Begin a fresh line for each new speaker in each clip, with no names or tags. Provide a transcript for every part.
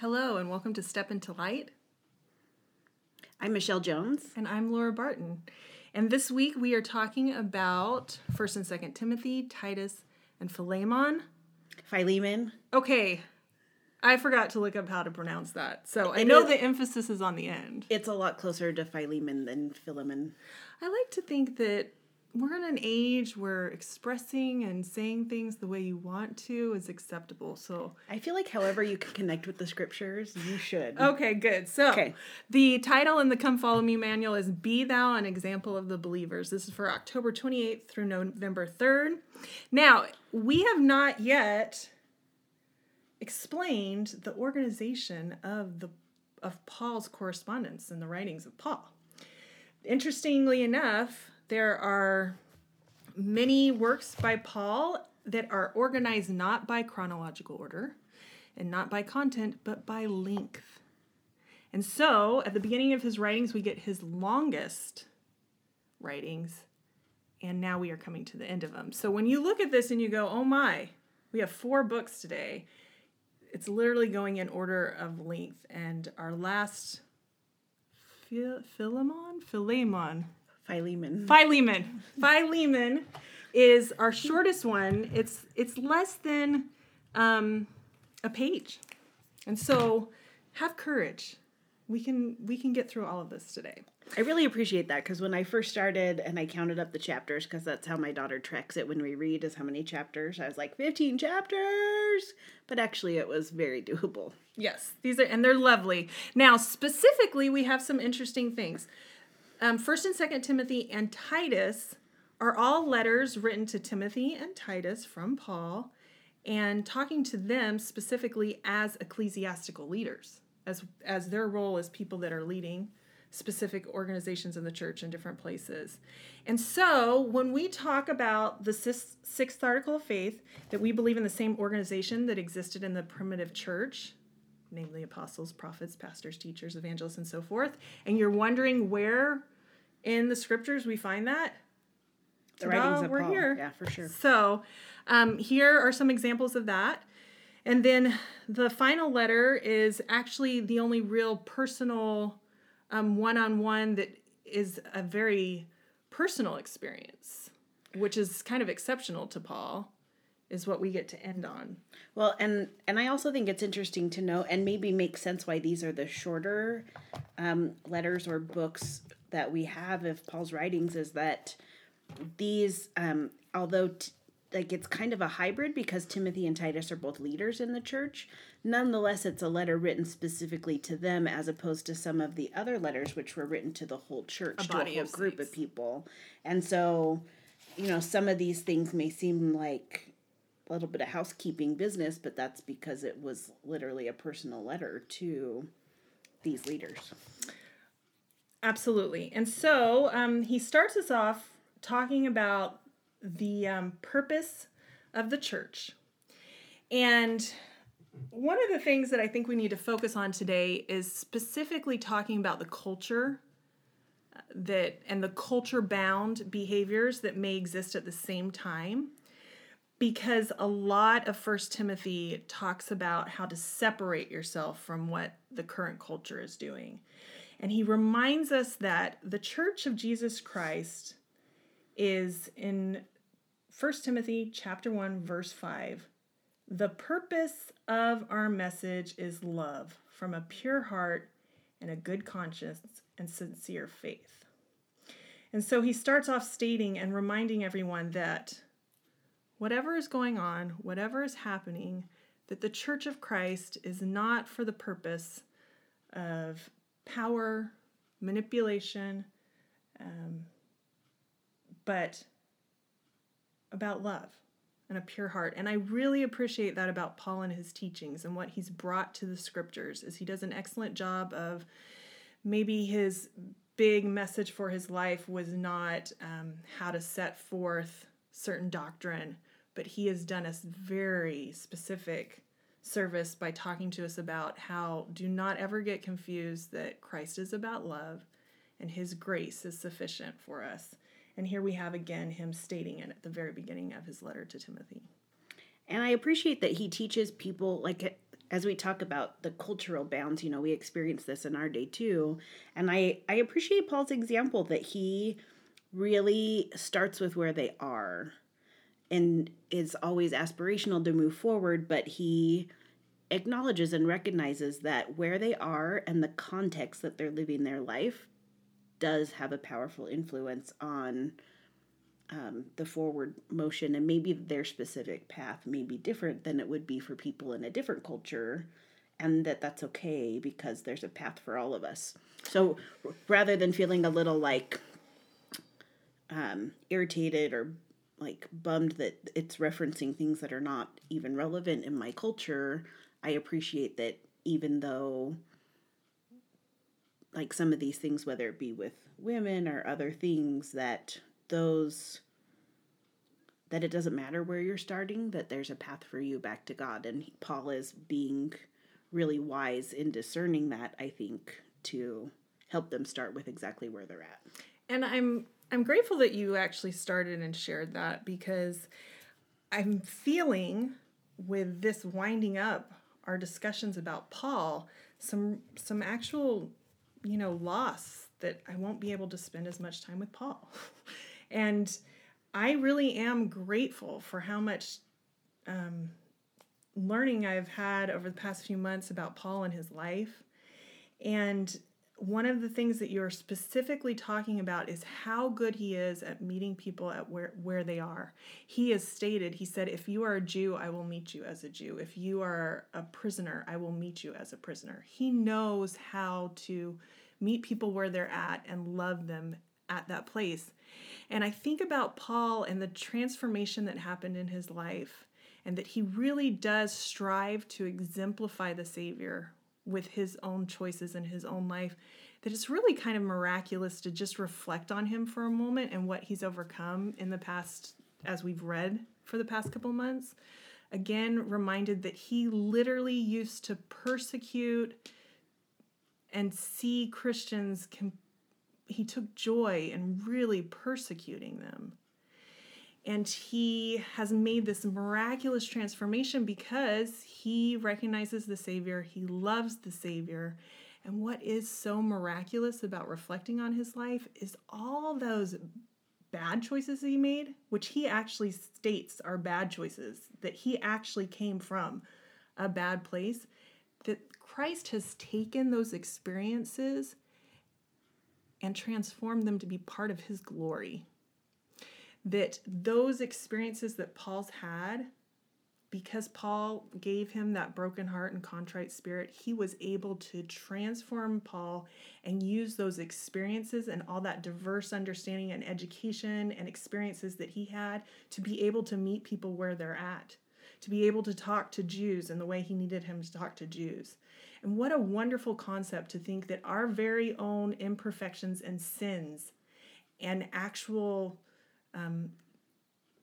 Hello, and welcome to Step into Light.
I'm Michelle Jones.
And I'm Laura Barton. And this week we are talking about 1st and 2nd Timothy, Titus, and Philemon.
Philemon.
Okay, I forgot to look up how to pronounce that. So I know the emphasis is on the end.
It's a lot closer to Philemon than Philemon.
I like to think that we're in an age where expressing and saying things the way you want to is acceptable. So
I feel like however you can connect with the scriptures, you should.
Okay, good. So okay. the title in the Come Follow Me manual is Be Thou an Example of the Believers. This is for October 28th through November 3rd. Now, we have not yet explained the organization of the of Paul's correspondence and the writings of Paul. Interestingly enough, there are many works by Paul that are organized not by chronological order and not by content, but by length. And so, at the beginning of his writings, we get his longest writings, and now we are coming to the end of them. So, when you look at this and you go, oh my, we have four books today, it's literally going in order of length. And our last Philemon? Philemon.
Philemon.
Philemon. Philemon is our shortest one. It's it's less than um, a page, and so have courage. We can we can get through all of this today.
I really appreciate that because when I first started and I counted up the chapters, because that's how my daughter tracks it when we read, is how many chapters. I was like, 15 chapters! But actually, it was very doable.
Yes, these are, and they're lovely. Now, specifically, we have some interesting things. Um, First and Second Timothy and Titus are all letters written to Timothy and Titus from Paul, and talking to them specifically as ecclesiastical leaders, as as their role as people that are leading specific organizations in the church in different places. And so, when we talk about the sixth article of faith, that we believe in the same organization that existed in the primitive church, namely apostles, prophets, pastors, teachers, evangelists, and so forth, and you're wondering where in the scriptures we find that,
the writings of we're Paul. here. Yeah, for sure.
So, um, here are some examples of that. And then the final letter is actually the only real personal one on one that is a very personal experience, which is kind of exceptional to Paul is what we get to end on.
Well, and and I also think it's interesting to know and maybe make sense why these are the shorter um, letters or books that we have of Paul's writings is that these um, although t- like it's kind of a hybrid because Timothy and Titus are both leaders in the church. Nonetheless, it's a letter written specifically to them as opposed to some of the other letters which were written to the whole church, a to a whole of group of people. And so, you know, some of these things may seem like little bit of housekeeping business, but that's because it was literally a personal letter to these leaders.
Absolutely. And so um, he starts us off talking about the um, purpose of the church. And one of the things that I think we need to focus on today is specifically talking about the culture uh, that and the culture bound behaviors that may exist at the same time because a lot of first timothy talks about how to separate yourself from what the current culture is doing. And he reminds us that the church of jesus christ is in 1 timothy chapter 1 verse 5 the purpose of our message is love from a pure heart and a good conscience and sincere faith. And so he starts off stating and reminding everyone that whatever is going on, whatever is happening, that the Church of Christ is not for the purpose of power, manipulation, um, but about love and a pure heart. And I really appreciate that about Paul and his teachings and what he's brought to the scriptures is he does an excellent job of maybe his big message for his life was not um, how to set forth certain doctrine but he has done us very specific service by talking to us about how do not ever get confused that Christ is about love and his grace is sufficient for us. And here we have again him stating it at the very beginning of his letter to Timothy.
And I appreciate that he teaches people like as we talk about the cultural bounds, you know, we experience this in our day too. And I, I appreciate Paul's example that he really starts with where they are and is always aspirational to move forward, but he acknowledges and recognizes that where they are and the context that they're living their life does have a powerful influence on um, the forward motion and maybe their specific path may be different than it would be for people in a different culture and that that's okay because there's a path for all of us. So rather than feeling a little like um, irritated or like bummed that it's referencing things that are not even relevant in my culture i appreciate that even though like some of these things whether it be with women or other things that those that it doesn't matter where you're starting that there's a path for you back to god. And paul is being really wise in discerning that i think to help them start with exactly where they're at.
And i'm i'm grateful that you actually started and shared that because i'm feeling with this winding up our discussions about paul some some actual you know loss that i won't be able to spend as much time with paul And I really am grateful for how much um, learning I've had over the past few months about Paul and his life. And one of the things that you're specifically talking about is how good he is at meeting people at where, where they are. He has stated, he said, if you are a Jew, I will meet you as a Jew. If you are a prisoner, I will meet you as a prisoner. He knows how to meet people where they're at and love them at that place. And I think about Paul and the transformation that happened in his life, and that he really does strive to exemplify the Savior with his own choices in his own life. That it's really kind of miraculous to just reflect on him for a moment and what he's overcome in the past, as we've read for the past couple months. Again, reminded that he literally used to persecute and see Christians he took joy in really persecuting them. And he has made this miraculous transformation because he recognizes the Savior, he loves the Savior. And what is so miraculous about reflecting on his life is all those bad choices he made, which he actually states are bad choices, that he actually came from a bad place, that Christ has taken those experiences and transformed them to be part of his glory. That those experiences that Paul's had, because Paul gave him that broken heart and contrite spirit, he was able to transform Paul and use those experiences and all that diverse understanding and education and experiences that he had to be able to meet people where they're at, to be able to talk to Jews in the way he needed him to talk to Jews, and what a wonderful concept to think that our very own imperfections and sins and actual um,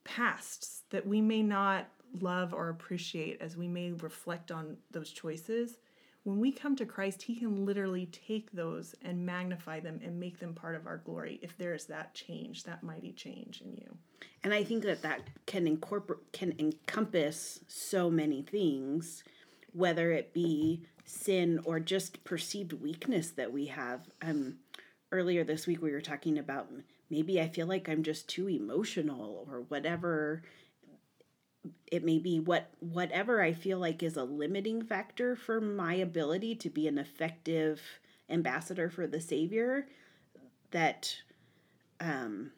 pasts that we may not love or appreciate as we may reflect on those choices, when we come to Christ, He can literally take those and magnify them and make them part of our glory if there is that change, that mighty change in you.
And I think that that can incorporate, can encompass so many things, whether it be sin or just perceived weakness that we have. Um, earlier this week, we were talking about maybe I feel like I'm just too emotional or whatever it may be what whatever I feel like is a limiting factor for my ability to be an effective ambassador for the Savior that um,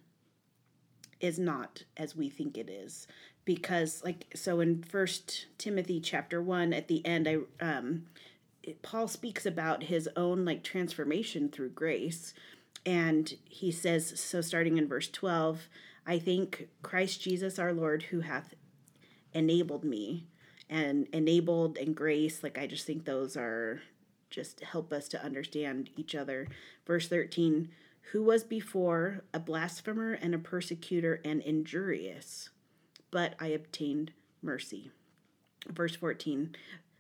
is not as we think it is because like so in first timothy chapter 1 at the end i um Paul speaks about his own like transformation through grace. And he says, so starting in verse 12, I thank Christ Jesus our Lord who hath enabled me. And enabled and grace, like I just think those are just help us to understand each other. Verse 13, who was before a blasphemer and a persecutor and injurious, but I obtained mercy. Verse 14,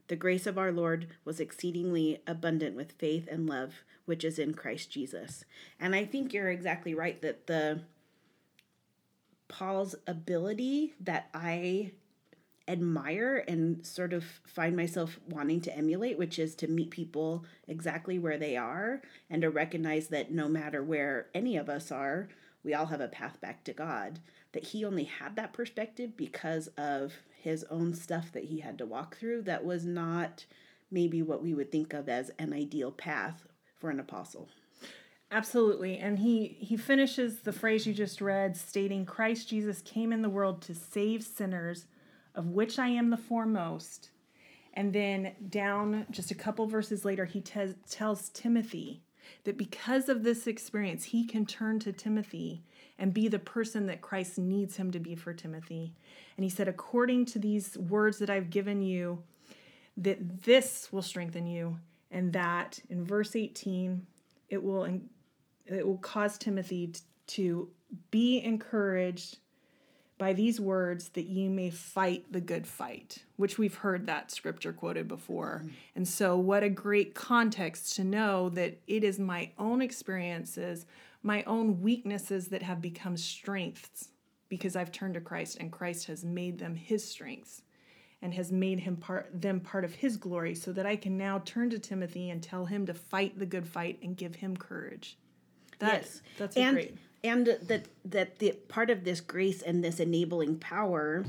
the grace of our Lord was exceedingly abundant with faith and love, which is in Christ Jesus. And I think you're exactly right that the Paul's ability that I admire and sort of find myself wanting to emulate, which is to meet people exactly where they are and to recognize that no matter where any of us are, we all have a path back to God. That he only had that perspective because of his own stuff that he had to walk through that was not maybe what we would think of as an ideal path for an apostle.
Absolutely. And he he finishes the phrase you just read stating Christ Jesus came in the world to save sinners of which I am the foremost. And then down just a couple verses later he te- tells Timothy that because of this experience he can turn to Timothy and be the person that Christ needs him to be for Timothy. And he said according to these words that I've given you that this will strengthen you and that in verse 18 it will it will cause Timothy to be encouraged by these words that you may fight the good fight, which we've heard that scripture quoted before. Mm-hmm. And so, what a great context to know that it is my own experiences, my own weaknesses that have become strengths because I've turned to Christ and Christ has made them his strengths and has made him part them part of his glory so that I can now turn to Timothy and tell him to fight the good fight and give him courage.
That, yes, that's and, great. And that that the part of this grace and this enabling power,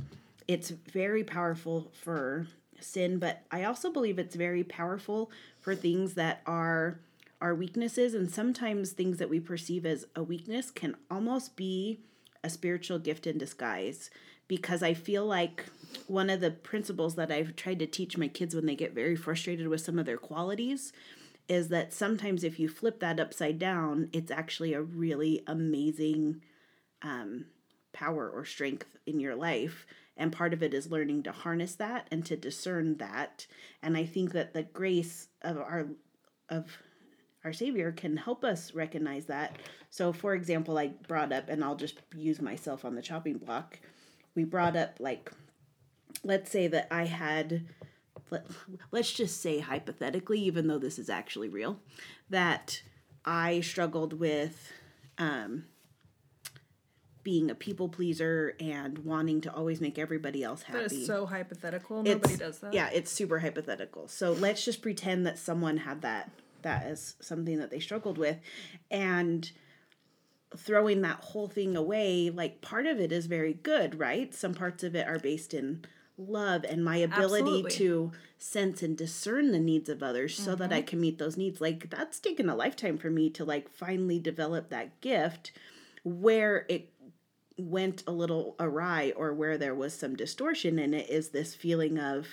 it's very powerful for sin, but I also believe it's very powerful for things that are our weaknesses and sometimes things that we perceive as a weakness can almost be a spiritual gift in disguise because I feel like one of the principles that I've tried to teach my kids when they get very frustrated with some of their qualities is that sometimes if you flip that upside down, it's actually a really amazing um, power or strength in your life. And part of it is learning to harness that and to discern that. And I think that the grace of our of our Savior can help us recognize that. So, for example, I brought up, and I'll just use myself on the chopping block. We brought up like, let's say that I had let, let's just say hypothetically, even though this is actually real, that I struggled with um, being a people pleaser and wanting to always make everybody else happy.
That is so hypothetical. Nobody
it's,
does that.
Yeah, it's super hypothetical. So let's just pretend that someone had that that as something that they struggled with and throwing that whole thing away like part of it is very good right some parts of it are based in love and my ability Absolutely. to sense and discern the needs of others mm-hmm. so that I mm-hmm. can meet those needs. Like that's taken a lifetime for me to like finally develop that gift where it went a little awry or where there was some distortion in it is this feeling of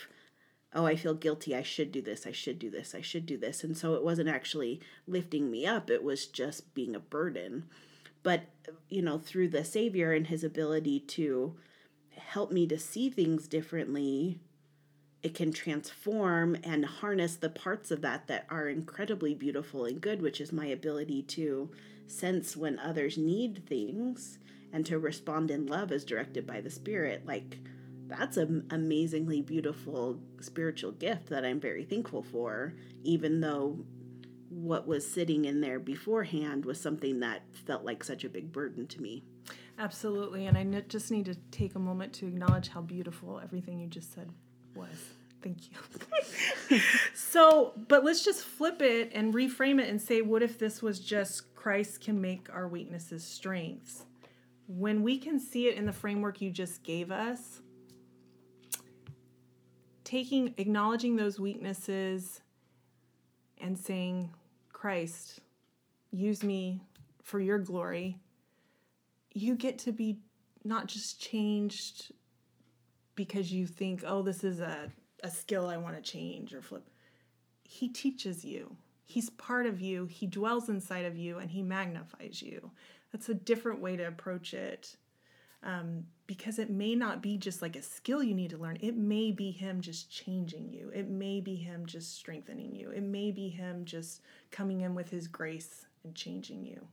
oh i feel guilty i should do this i should do this i should do this and so it wasn't actually lifting me up it was just being a burden but you know through the savior and his ability to help me to see things differently, it can transform and harness the parts of that that are incredibly beautiful and good, which is my ability to sense when others need things and to respond in love as directed by the Spirit. Like, that's an amazingly beautiful spiritual gift that I'm very thankful for, even though what was sitting in there beforehand was something that felt like such a big burden to me.
Absolutely. And I just need to take a moment to acknowledge how beautiful everything you just said was. Thank you. so, but let's just flip it and reframe it and say, what if this was just Christ can make our weaknesses strengths? When we can see it in the framework you just gave us, taking, acknowledging those weaknesses and saying, Christ, use me for your glory you get to be not just changed because you think, oh, this is a, a skill I want to change or flip. He teaches you. He's part of you. He dwells inside of you and he magnifies you. That's a different way to approach it. Um, because it may not be just like a skill you need to learn. It may be him just changing you. It may be him just strengthening you. It may be him just coming in with his grace and changing you.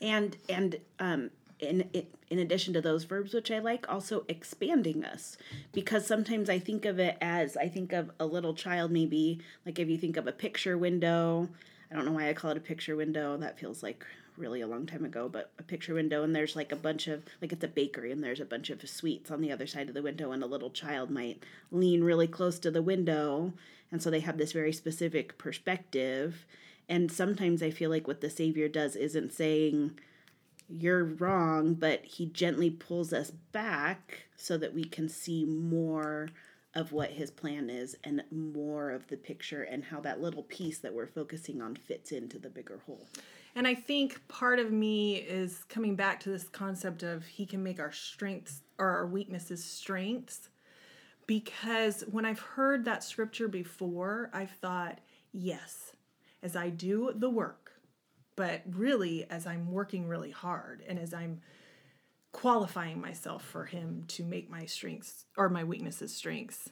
And and um, in in addition to those verbs which I like also expanding us because sometimes I think of it as I think of a little child maybe like if you think of a picture window I don't know why I call it a picture window that feels like really a long time ago, but a picture window, and there's like a bunch of, like it's a bakery, and there's a bunch of sweets on the other side of the window, and a little child might lean really close to the window. And so they have this very specific perspective. And sometimes I feel like what the Savior does isn't saying, you're wrong, but he gently pulls us back so that we can see more of what his plan is and more of the picture and how that little piece that we're focusing on fits into the bigger whole.
And I think part of me is coming back to this concept of he can make our strengths or our weaknesses strengths. Because when I've heard that scripture before, I've thought, yes, as I do the work, but really as I'm working really hard and as I'm qualifying myself for him to make my strengths or my weaknesses strengths,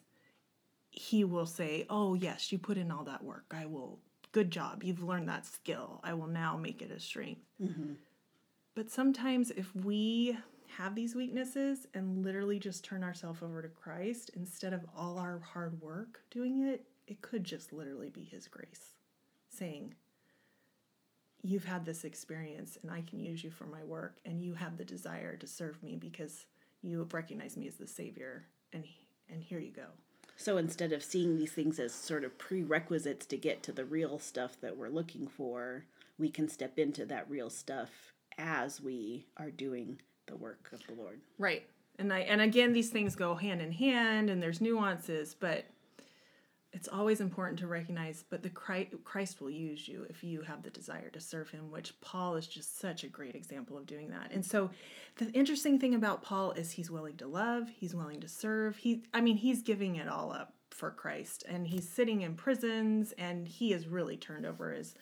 he will say, Oh, yes, you put in all that work. I will, good job. You've learned that skill. I will now make it a strength. Mm-hmm. But sometimes if we have these weaknesses and literally just turn ourselves over to Christ instead of all our hard work doing it, it could just literally be His grace saying, you've had this experience and I can use you for my work and you have the desire to serve me because you recognize me as the savior and and here you go.
So instead of seeing these things as sort of prerequisites to get to the real stuff that we're looking for, we can step into that real stuff as we are doing the work of the Lord.
Right. And I and again these things go hand in hand and there's nuances, but it's always important to recognize but the christ will use you if you have the desire to serve him which paul is just such a great example of doing that. And so the interesting thing about paul is he's willing to love he's willing to serve. He i mean he's giving it all up for christ and he's sitting in prisons and he has really turned over his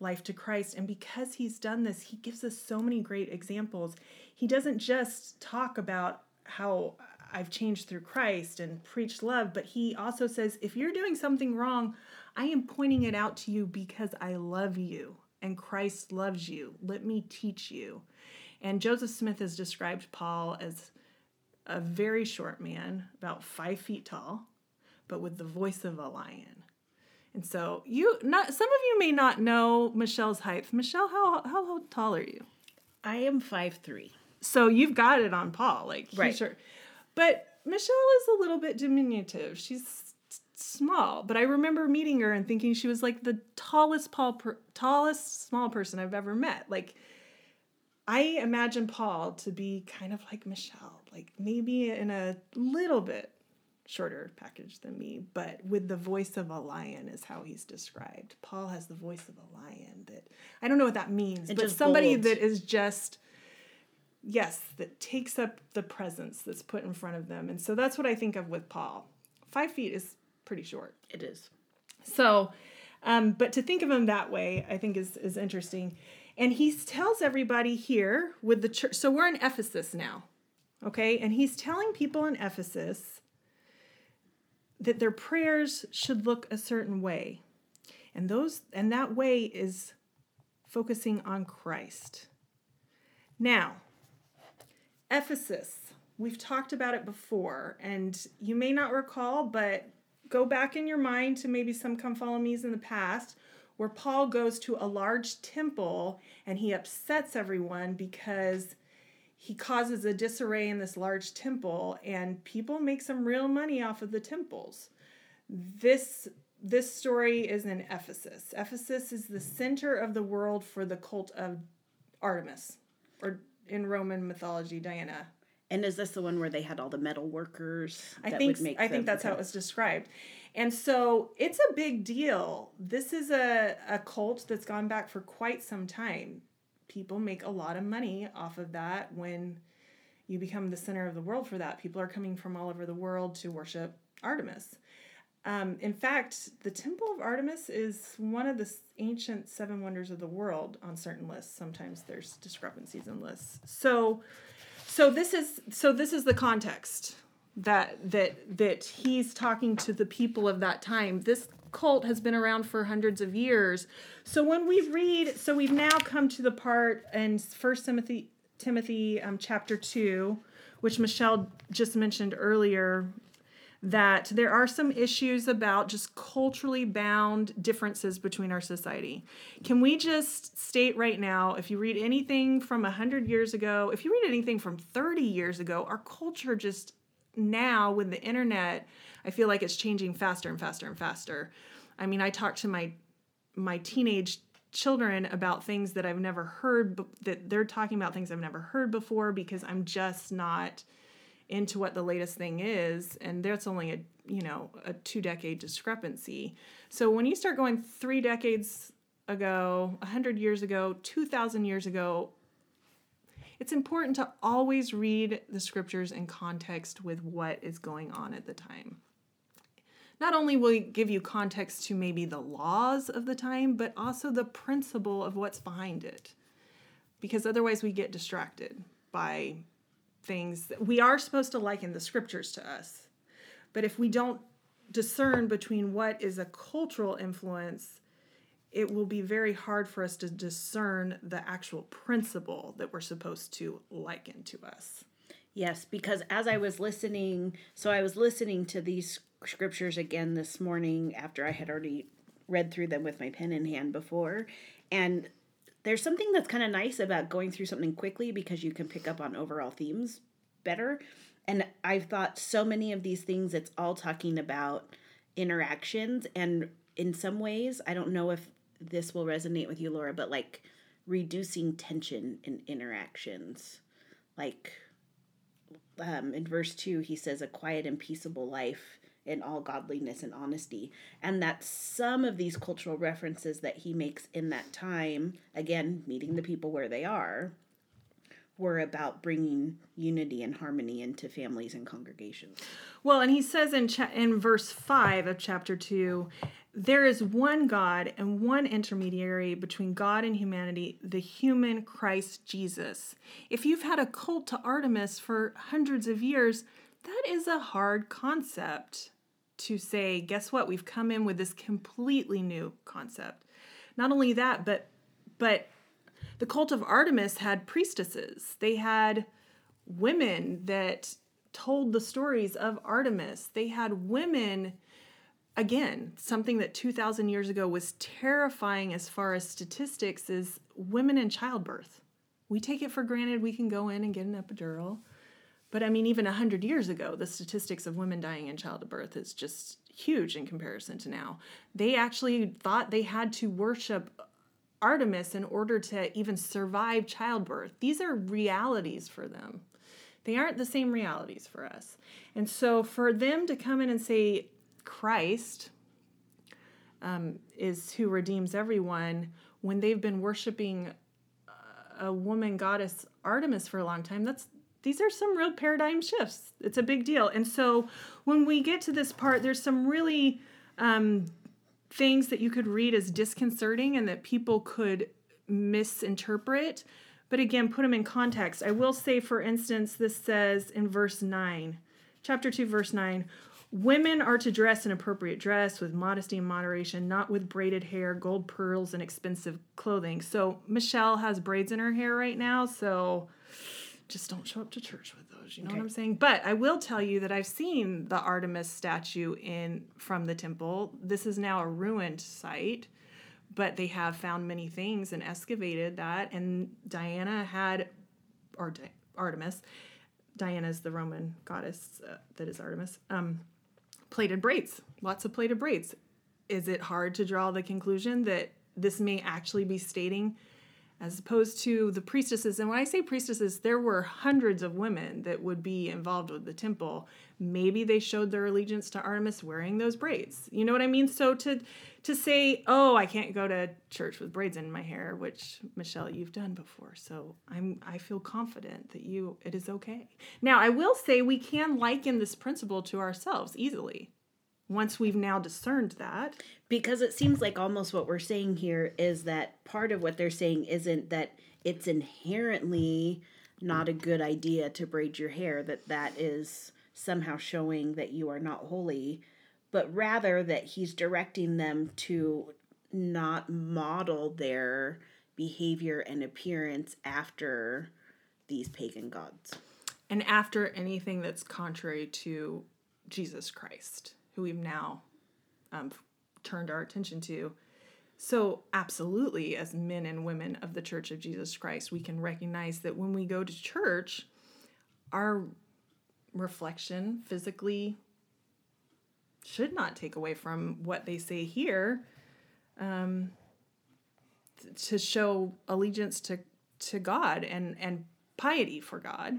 life to christ. And because he's done this he gives us so many great examples. He doesn't just talk about how I've changed through Christ and preached love, but he also says, if you're doing something wrong, I am pointing it out to you because I love you and Christ loves you. Let me teach you. And Joseph Smith has described Paul as a very short man, about five feet tall, but with the voice of a lion. And so you not some of you may not know Michelle's height. Michelle, how how tall are you?
I am five three.
So you've got it on Paul, like
right.
Sure. But Michelle is a little bit diminutive. She's small, but I remember meeting her and thinking she was like the tallest Paul per, tallest small person I've ever met. Like I imagine Paul to be kind of like Michelle, like maybe in a little bit shorter package than me, but with the voice of a lion is how he's described. Paul has the voice of a lion that I don't know what that means, but somebody bold. that is just yes, that takes up the presence that's put in front of them. And so that's what I think of with Paul. Five feet is pretty short.
It is.
So, um, but to think of him that way, I think is, is interesting. And he tells everybody here with the church. So we're in Ephesus now, okay? And he's telling people in Ephesus that their prayers should look a certain way. And those and that way is focusing on Christ. Now, Ephesus. We've talked about it before, and you may not recall, but go back in your mind to maybe some come follow me's in the past where Paul goes to a large temple and he upsets everyone because he causes a disarray in this large temple and people make some real money off of the temples. This this story is in Ephesus. Ephesus is the center of the world for the cult of Artemis or in Roman mythology, Diana.
And is this the one where they had all the metal workers?
I think I think that's how it was described. And so it's a big deal. This is a, a cult that's gone back for quite some time. People make a lot of money off of that when you become the center of the world for that. People are coming from all over the world to worship Artemis. Um, in fact, the Temple of Artemis is one of the ancient seven wonders of the world on certain lists. Sometimes there's discrepancies in lists. So, so this is so this is the context that that that he's talking to the people of that time. This cult has been around for hundreds of years. So when we read, so we've now come to the part in First Timothy Timothy um, chapter two, which Michelle just mentioned earlier that there are some issues about just culturally bound differences between our society. Can we just state right now if you read anything from 100 years ago, if you read anything from 30 years ago, our culture just now with the internet, I feel like it's changing faster and faster and faster. I mean, I talk to my my teenage children about things that I've never heard that they're talking about things I've never heard before because I'm just not into what the latest thing is and that's only a you know a two decade discrepancy. So when you start going three decades ago 100 years ago 2000 years ago it's important to always read the scriptures in context with what is going on at the time. Not only will it give you context to maybe the laws of the time but also the principle of what's behind it. Because otherwise we get distracted by things. That we are supposed to liken the scriptures to us. But if we don't discern between what is a cultural influence, it will be very hard for us to discern the actual principle that we're supposed to liken to us.
Yes, because as I was listening, so I was listening to these scriptures again this morning after I had already read through them with my pen in hand before. And there's something that's kind of nice about going through something quickly because you can pick up on overall themes better. And I've thought so many of these things, it's all talking about interactions. And in some ways, I don't know if this will resonate with you, Laura, but like reducing tension in interactions. Like um, in verse 2, he says, a quiet and peaceable life in all godliness and honesty. And that some of these cultural references that he makes in that time, again, meeting the people where they are, were about bringing unity and harmony into families and congregations.
Well, and he says in cha- in verse 5 of chapter 2, there is one God and one intermediary between God and humanity, the human Christ Jesus. If you've had a cult to Artemis for hundreds of years, that is a hard concept to say, guess what? We've come in with this completely new concept. Not only that, but but the cult of Artemis had priestesses. They had women that told the stories of Artemis. They had women again, something that 2000 years ago was terrifying as far as statistics is women in childbirth. We take it for granted we can go in and get an epidural. But I mean, even 100 years ago, the statistics of women dying in childbirth is just huge in comparison to now. They actually thought they had to worship Artemis in order to even survive childbirth. These are realities for them. They aren't the same realities for us. And so for them to come in and say, Christ um, is who redeems everyone, when they've been worshiping a woman goddess Artemis for a long time, that's these are some real paradigm shifts. It's a big deal. And so when we get to this part, there's some really um, things that you could read as disconcerting and that people could misinterpret. But again, put them in context. I will say, for instance, this says in verse 9, chapter 2, verse 9 Women are to dress in appropriate dress with modesty and moderation, not with braided hair, gold pearls, and expensive clothing. So, Michelle has braids in her hair right now, so just don't show up to church with those. You know okay. what I'm saying? But I will tell you that I've seen the Artemis statue in from the temple. This is now a ruined site, but they have found many things and excavated that. And Diana had, or Di- Artemis, Diana is the Roman goddess uh, that is Artemis. Um, plaited braids, lots of plaited braids. Is it hard to draw the conclusion that this may actually be stating? As opposed to the priestesses. And when I say priestesses, there were hundreds of women that would be involved with the temple. Maybe they showed their allegiance to Artemis wearing those braids. You know what I mean? So to to say, "Oh, I can't go to church with braids in my hair," which Michelle you've done before. So I'm I feel confident that you it is okay. Now, I will say we can liken this principle to ourselves easily once we've now discerned that.
Because it seems like almost what we're saying here is that part of what they're saying isn't that it's inherently not a good idea to braid your hair, that that is somehow showing that you are not holy, but rather that he's directing them to not model their behavior and appearance after these pagan gods.
And after anything that's contrary to Jesus Christ, who we've now um, turned our attention to. So, absolutely, as men and women of the Church of Jesus Christ, we can recognize that when we go to church, our reflection physically should not take away from what they say here um, to show allegiance to, to God and, and piety for God.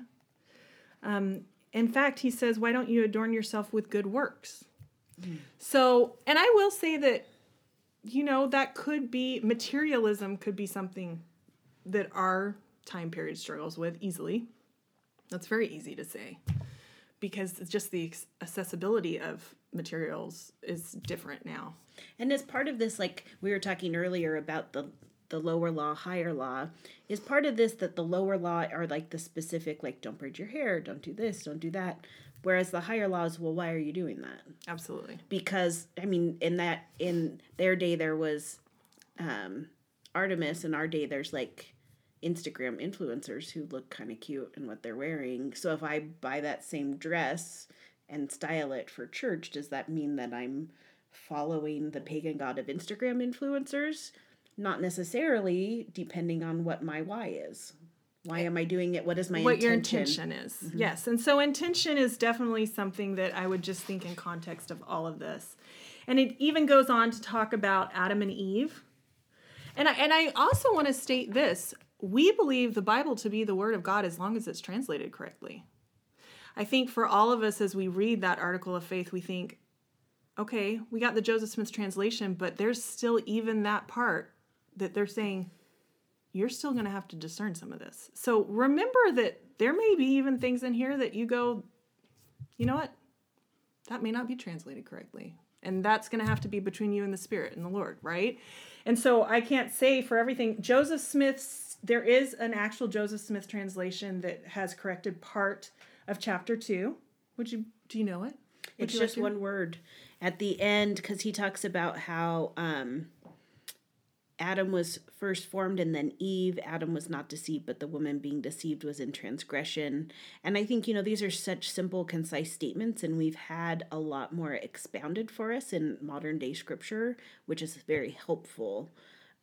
Um, in fact, he says, Why don't you adorn yourself with good works? So, and I will say that, you know, that could be materialism, could be something that our time period struggles with easily. That's very easy to say because just the accessibility of materials is different now.
And as part of this, like we were talking earlier about the the lower law, higher law, is part of this that the lower law are like the specific, like don't braid your hair, don't do this, don't do that. Whereas the higher laws, well, why are you doing that?
Absolutely.
Because I mean, in that in their day there was um, Artemis, in our day there's like Instagram influencers who look kind of cute in what they're wearing. So if I buy that same dress and style it for church, does that mean that I'm following the pagan god of Instagram influencers? Not necessarily, depending on what my why is. Why am I doing it? What is my
what
intention?
your intention is? Mm-hmm. Yes, and so intention is definitely something that I would just think in context of all of this, and it even goes on to talk about Adam and Eve, and I, and I also want to state this: we believe the Bible to be the Word of God as long as it's translated correctly. I think for all of us, as we read that article of faith, we think, okay, we got the Joseph Smith translation, but there's still even that part that they're saying you're still going to have to discern some of this. So remember that there may be even things in here that you go, you know what? That may not be translated correctly. And that's going to have to be between you and the Spirit and the Lord, right? And so I can't say for everything. Joseph Smith's, there is an actual Joseph Smith translation that has corrected part of chapter two. Would you, do you know it?
Would it's just like one word at the end because he talks about how um, Adam was first formed and then Eve. Adam was not deceived, but the woman being deceived was in transgression. And I think, you know, these are such simple, concise statements, and we've had a lot more expounded for us in modern day scripture, which is very helpful.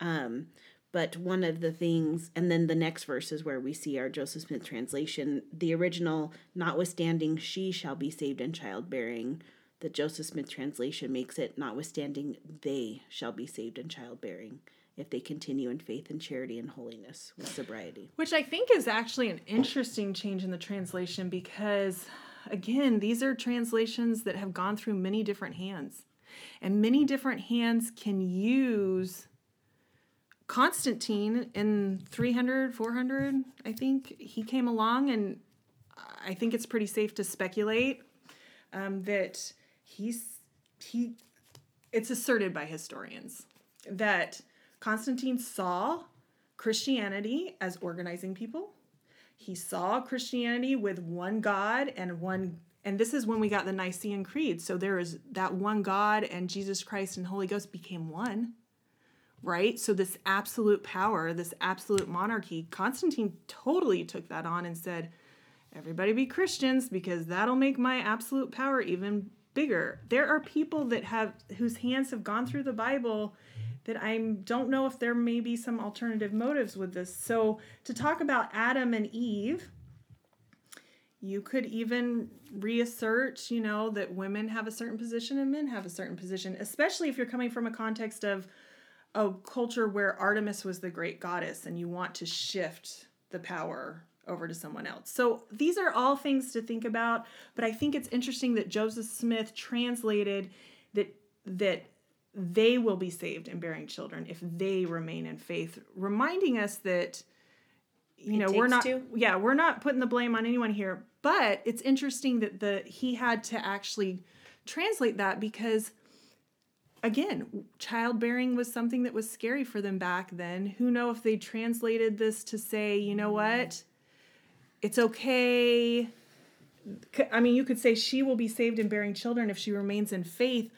Um, but one of the things, and then the next verse is where we see our Joseph Smith translation. The original, notwithstanding, she shall be saved in childbearing. The Joseph Smith translation makes it, notwithstanding, they shall be saved in childbearing if they continue in faith and charity and holiness with sobriety.
Which I think is actually an interesting change in the translation because, again, these are translations that have gone through many different hands. And many different hands can use Constantine in 300, 400, I think. He came along, and I think it's pretty safe to speculate um, that he's, he, it's asserted by historians that Constantine saw Christianity as organizing people. He saw Christianity with one God and one and this is when we got the Nicene Creed. So there is that one God and Jesus Christ and Holy Ghost became one. Right? So this absolute power, this absolute monarchy, Constantine totally took that on and said, everybody be Christians because that'll make my absolute power even bigger. There are people that have whose hands have gone through the Bible that I don't know if there may be some alternative motives with this. So, to talk about Adam and Eve, you could even reassert, you know, that women have a certain position and men have a certain position, especially if you're coming from a context of a culture where Artemis was the great goddess and you want to shift the power over to someone else. So these are all things to think about, but I think it's interesting that Joseph Smith translated that that they will be saved and bearing children if they remain in faith, reminding us that you it know we're not two. yeah we're not putting the blame on anyone here but it's interesting that the he had to actually translate that because again childbearing was something that was scary for them back then. Who know if they translated this to say you know what? It's okay. I mean you could say she will be saved in bearing children if she remains in faith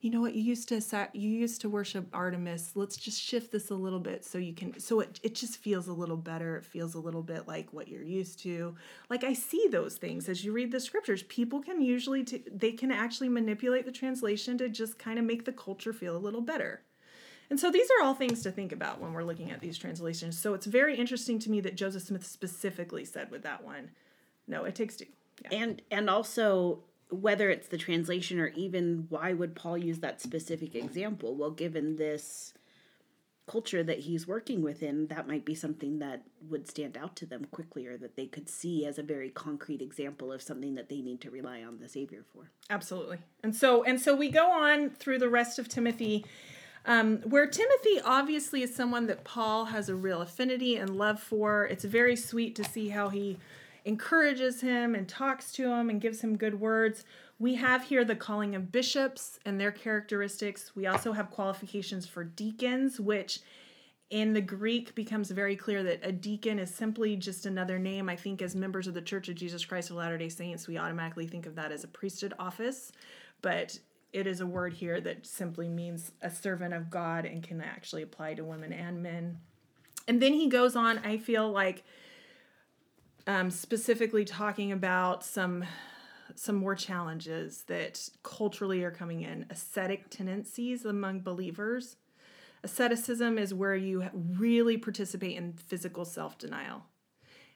you know what you used to you used to worship artemis let's just shift this a little bit so you can so it, it just feels a little better it feels a little bit like what you're used to. Like i see those things as you read the scriptures. People can usually t- they can actually manipulate the translation to just kind of make the culture feel a little better. And so these are all things to think about when we're looking at these translations. So it's very interesting to me that joseph smith specifically said with that one no it takes two.
Yeah. and and also whether it's the translation or even why would Paul use that specific example? Well, given this culture that he's working within, that might be something that would stand out to them quickly or that they could see as a very concrete example of something that they need to rely on the Savior for.
Absolutely. And so and so we go on through the rest of Timothy. Um, where Timothy obviously is someone that Paul has a real affinity and love for. It's very sweet to see how he encourages him and talks to him and gives him good words. We have here the calling of bishops and their characteristics. We also have qualifications for deacons, which in the Greek becomes very clear that a deacon is simply just another name. I think as members of the Church of Jesus Christ of Latter day Saints, we automatically think of that as a priesthood office, but it is a word here that simply means a servant of God and can actually apply to women and men. And then he goes on, I feel like um, specifically talking about some some more challenges that culturally are coming in. Ascetic tendencies among believers. Asceticism is where you really participate in physical self-denial.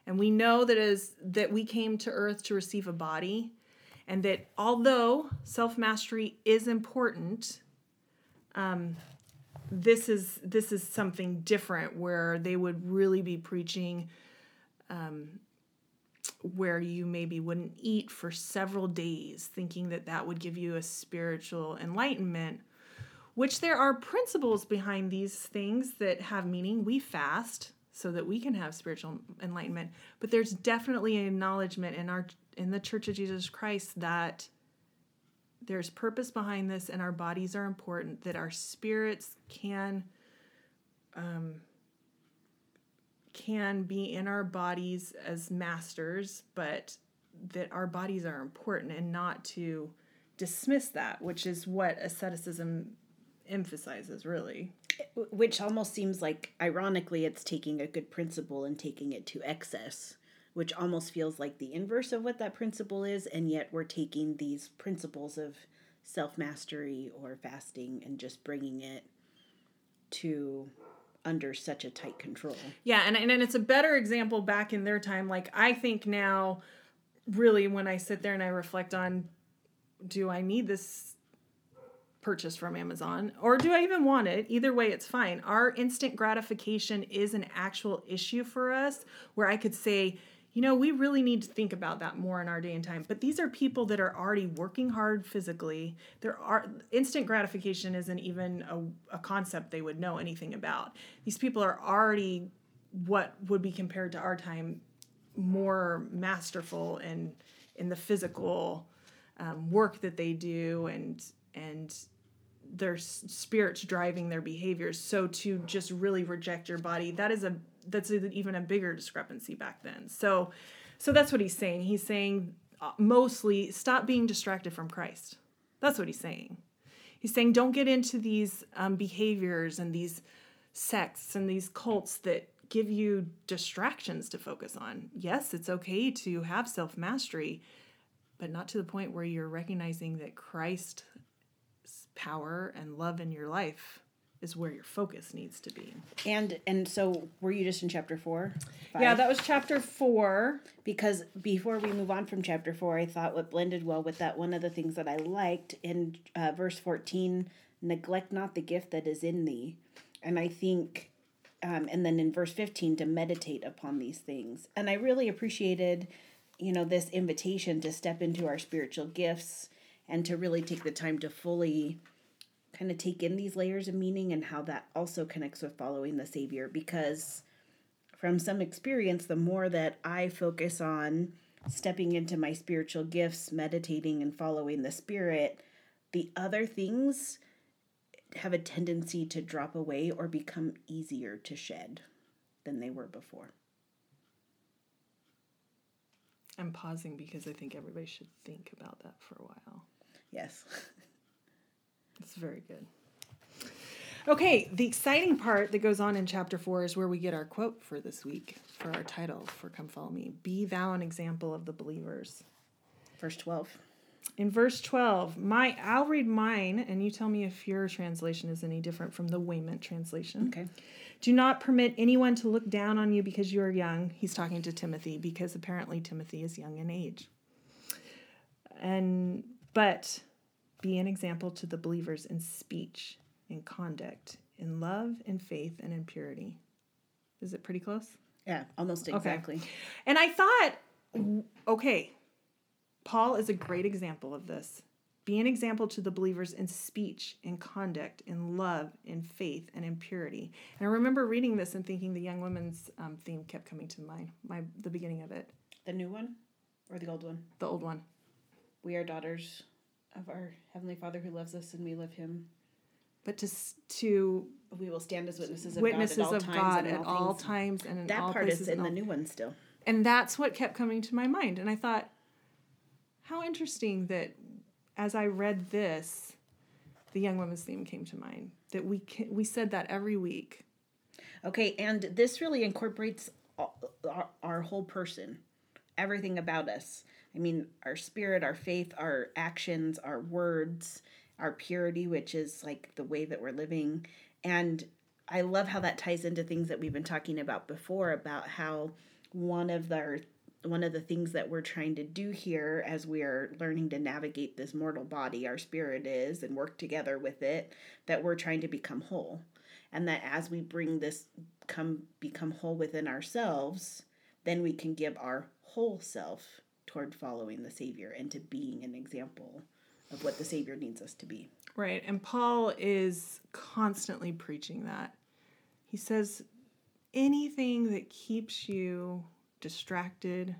And we know that is that we came to earth to receive a body and that although self-mastery is important um, this is this is something different where they would really be preaching um, where you maybe wouldn't eat for several days, thinking that that would give you a spiritual enlightenment, which there are principles behind these things that have meaning. We fast so that we can have spiritual enlightenment, but there's definitely an acknowledgement in our in the Church of Jesus Christ that there's purpose behind this and our bodies are important that our spirits can um, can be in our bodies as masters, but that our bodies are important and not to dismiss that, which is what asceticism emphasizes, really.
Which almost seems like, ironically, it's taking a good principle and taking it to excess, which almost feels like the inverse of what that principle is, and yet we're taking these principles of self mastery or fasting and just bringing it to under such a tight control.
Yeah, and and it's a better example back in their time. Like I think now, really, when I sit there and I reflect on, do I need this purchase from Amazon or do I even want it? Either way, it's fine. Our instant gratification is an actual issue for us where I could say, you know, we really need to think about that more in our day and time. But these are people that are already working hard physically. There are instant gratification isn't even a, a concept they would know anything about. These people are already what would be compared to our time more masterful in in the physical um, work that they do and and their spirits driving their behaviors so to just really reject your body that is a that's even a bigger discrepancy back then. So, so that's what he's saying. He's saying uh, mostly stop being distracted from Christ. That's what he's saying. He's saying don't get into these um, behaviors and these sects and these cults that give you distractions to focus on. Yes, it's okay to have self mastery, but not to the point where you're recognizing that Christ's power and love in your life is where your focus needs to be.
And and so were you just in chapter 4?
Yeah, that was chapter 4
because before we move on from chapter 4, I thought what blended well with that one of the things that I liked in uh, verse 14, neglect not the gift that is in thee. And I think um, and then in verse 15 to meditate upon these things. And I really appreciated you know this invitation to step into our spiritual gifts and to really take the time to fully kind of take in these layers of meaning and how that also connects with following the Savior. Because from some experience, the more that I focus on stepping into my spiritual gifts, meditating, and following the Spirit, the other things have a tendency to drop away or become easier to shed than they were before.
I'm pausing because I think everybody should think about that for a while.
Yes.
It's very good. Okay, the exciting part that goes on in chapter four is where we get our quote for this week for our title for Come Follow Me Be Thou an Example of the Believers.
Verse 12.
In verse 12, my I'll read mine and you tell me if your translation is any different from the Weymouth translation.
Okay.
Do not permit anyone to look down on you because you are young. He's talking to Timothy because apparently Timothy is young in age. And but be an example to the believers in speech, in conduct, in love, in faith, and in purity. Is it pretty close?
Yeah, almost exactly. Okay.
And I thought, okay, Paul is a great example of this. Be an example to the believers in speech, in conduct, in love, in faith, and in purity. And I remember reading this and thinking the young women's um, theme kept coming to mind. My the beginning of it,
The new one or the old one?
the old one.
We are daughters of our Heavenly Father who loves us and we love Him.
But to to
We will stand as witnesses of
witnesses
God at all times
at
all
all times and in
That
all
part
places
is in the
all-
new one still.
and that's what kept coming to my mind and i thought how interesting that as i read this the young woman's theme came to mind that we can, we said that every week
Okay, and this really incorporates our, our whole person, everything about us. I mean, our spirit, our faith, our actions, our words, our purity, which is like the way that we're living. And I love how that ties into things that we've been talking about before about how one of the one of the things that we're trying to do here as we are learning to navigate this mortal body, our spirit is, and work together with it, that we're trying to become whole and that as we bring this come become whole within ourselves then we can give our whole self toward following the savior and to being an example of what the savior needs us to be.
Right and paul is constantly preaching that. He says anything that keeps you distracted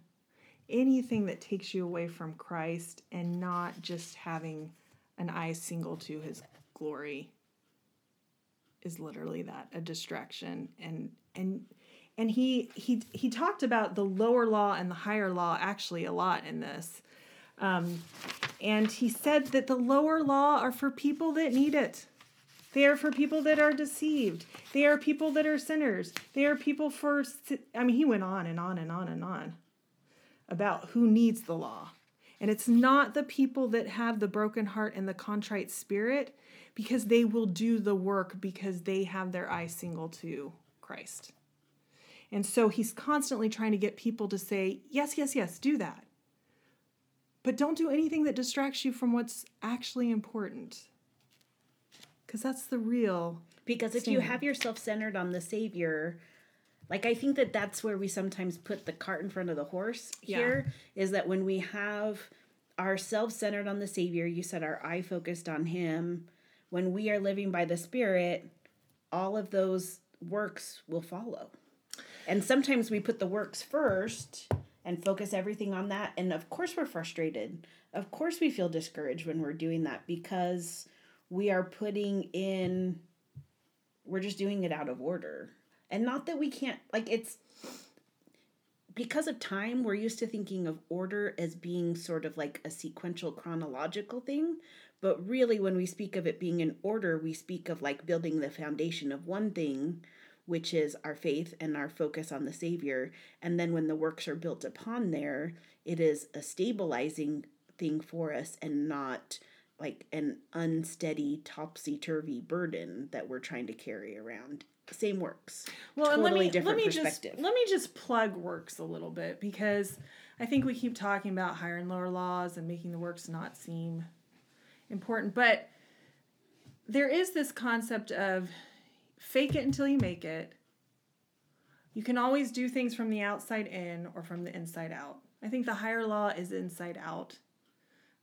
anything that takes you away from christ and not just having an eye single to his glory is literally that a distraction. And and and he he he talked about the lower law and the higher law actually a lot in this. Um, and he said that the lower law are for people that need it. They are for people that are deceived. They are people that are sinners. They are people for i mean he went on and on and on and on about who needs the law. And it's not the people that have the broken heart and the contrite spirit because they will do the work because they have their eye single to Christ. And so he's constantly trying to get people to say, yes, yes, yes, do that. But don't do anything that distracts you from what's actually important. Because that's the real.
because if you have yourself centered on the savior like i think that that's where we sometimes put the cart in front of the horse
Yeah.
here is that when we have ourselves centered on the savior you said our eye focused on him when we are living by the spirit all of those works will follow and sometimes we put the works first and focus everything on that. And of course we're frustrated. Of course we feel discouraged when we're doing that because we are putting in we're just doing it out of order. And not that we can't like it's because of time we're used to thinking of order as being sort of like a sequential chronological thing. But really when we speak of it being in order we speak of like building the foundation of one thing which is our faith and our focus on the savior. And then when the works are built upon there it is a stabilizing thing for us and not like an unsteady topsy-turvy burden that we're trying to carry around. Same works.
Well, and let me
different
let me just let me just plug works a little bit because I think we keep talking about higher and lower laws and making the works not seem important, but there is this concept of fake it until you make it. You can always do things from the outside in or from the inside out. I think the higher law is inside out.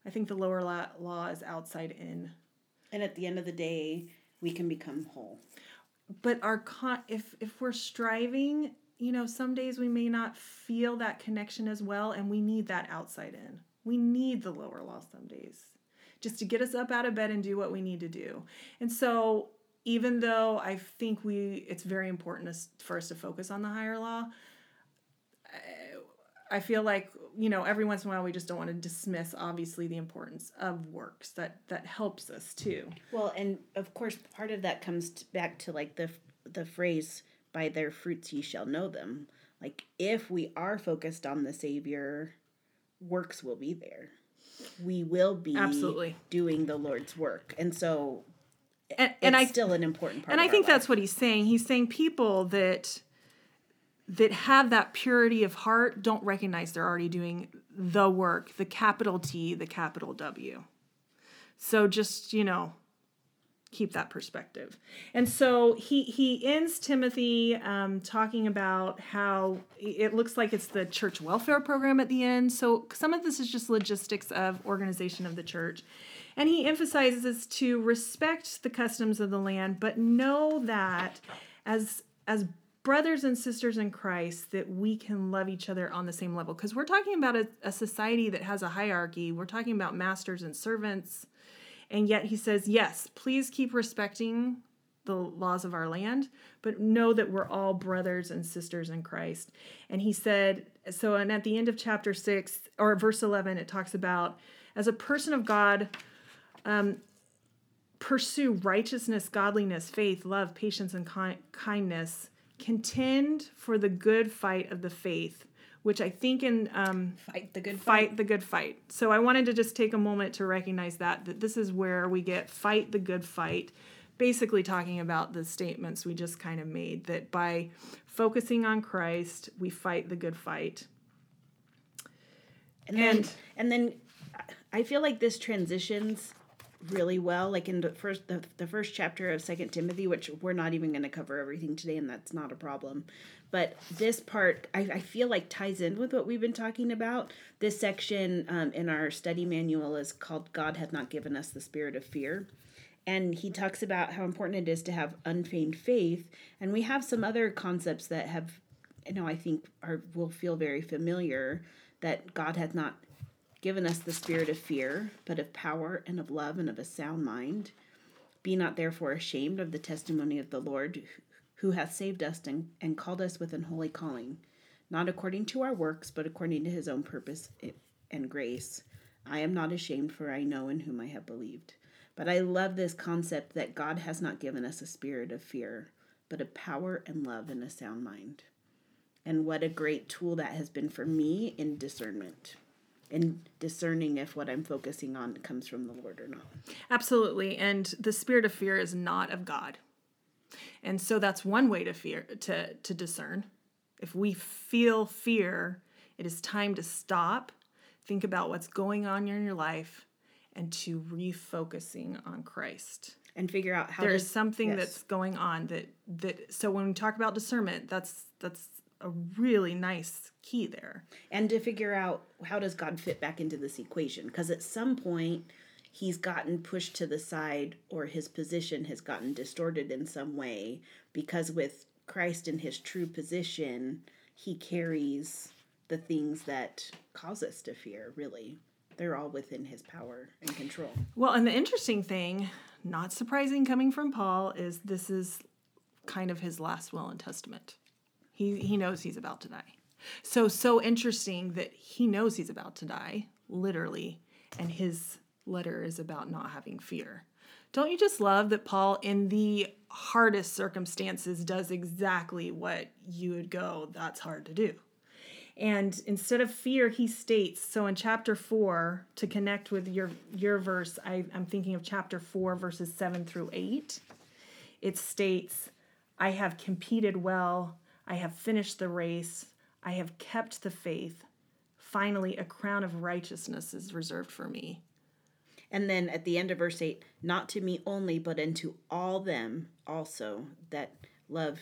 I think the lower law, law is outside in.
and at the end of the day we can become whole
but our con- if if we're striving you know some days we may not feel that connection as well and we need that outside in we need the lower law some days just to get us up out of bed and do what we need to do and so even though i think we it's very important us- for us to focus on the higher law I feel like you know every once in a while we just don't want to dismiss obviously the importance of works that that helps us too.
Well, and of course, part of that comes back to like the the phrase "by their fruits ye shall know them." Like if we are focused on the Savior, works will be there. We will be
Absolutely.
doing the Lord's work, and so
And, and I
still an important part.
and I think that's what he's saying. He's saying people that that have that purity of heart don't recognize they're already doing the work, the capital T, the capital W. So just, you know, keep that perspective. And so he he ends Timothy um, talking about how it looks like it's the church welfare program at the end. So some of this is just logistics of organization of the church. And he emphasizes to respect the customs of the land, but know that as as brothers and sisters in Christ that we can love each other on the same level because we're talking about a, a society that has a hierarchy. We're talking about masters and servants. And yet he says, yes, please keep respecting the laws of our land, but know that we're all brothers and sisters in Christ. And he said, so, and at the end of chapter 6 or verse 11, it talks about as a person of God, um, pursue righteousness, godliness, faith, love, patience, and ki- kindness. Contend for the good fight of the faith, which I think in um,
fight the good
fight the good fight. So I wanted to just take a moment to recognize that that this is where we get fight the good fight, basically talking about the statements we just kind of made that by focusing on Christ, we fight the good fight.
and then
And-
and then I feel like this transitions really well like in the first the, the first chapter of second timothy which we're not even going to cover everything today and that's not a problem. But this part I, I feel like ties in with what we've been talking about. This section um, in our study manual is called god hath not given us the spirit of fear. And he talks about how important it is to have unfeigned faith. And we have some other concepts that have you know i think are will feel very familiar that god hath not given us the spirit of fear but of power and of love and of a sound mind. Be not therefore ashamed of the testimony of the lord who hath saved us and, and called us with an holy calling not according to our works but according to his own purpose and grace. I am not ashamed for i know in whom i have believed. But I love this concept that God has not given us a spirit of fear, but of power and love and a sound mind. And what a great tool that has been for me in discernment, in discerning if what I'm focusing on comes from the Lord or not.
Absolutely. And the spirit of fear is not of God. And so that's one way to fear to to discern. If we feel fear, it is time to stop, think about what's going on in your life and to refocusing on Christ.
And figure out how
There's
does-
something
yes.
that's going on that that so when we talk about discernment, that's that's a really nice key there.
and to figure out how does God fit back into this equation because at some point he's gotten pushed to the side or his position has gotten distorted in some way because with Christ in his true position he carries the things that cause us to fear really they're all within his power and control
Well, and the interesting thing, not surprising coming from Paul, is this is kind of his last will and testament. He he knows he's about to die. So so interesting that he knows he's about to die, literally, and his letter is about not having fear. Don't you just love that Paul in the hardest circumstances does exactly what you would go, that's hard to do. And instead of fear, he states, so in chapter four, to connect with your your verse, I, I'm thinking of chapter four, verses seven through eight. It states, I have competed well, I have finished the race, I have kept the faith. Finally, a crown of righteousness is reserved for me.
and then at the end of verse 8 not to me only but unto all them also that love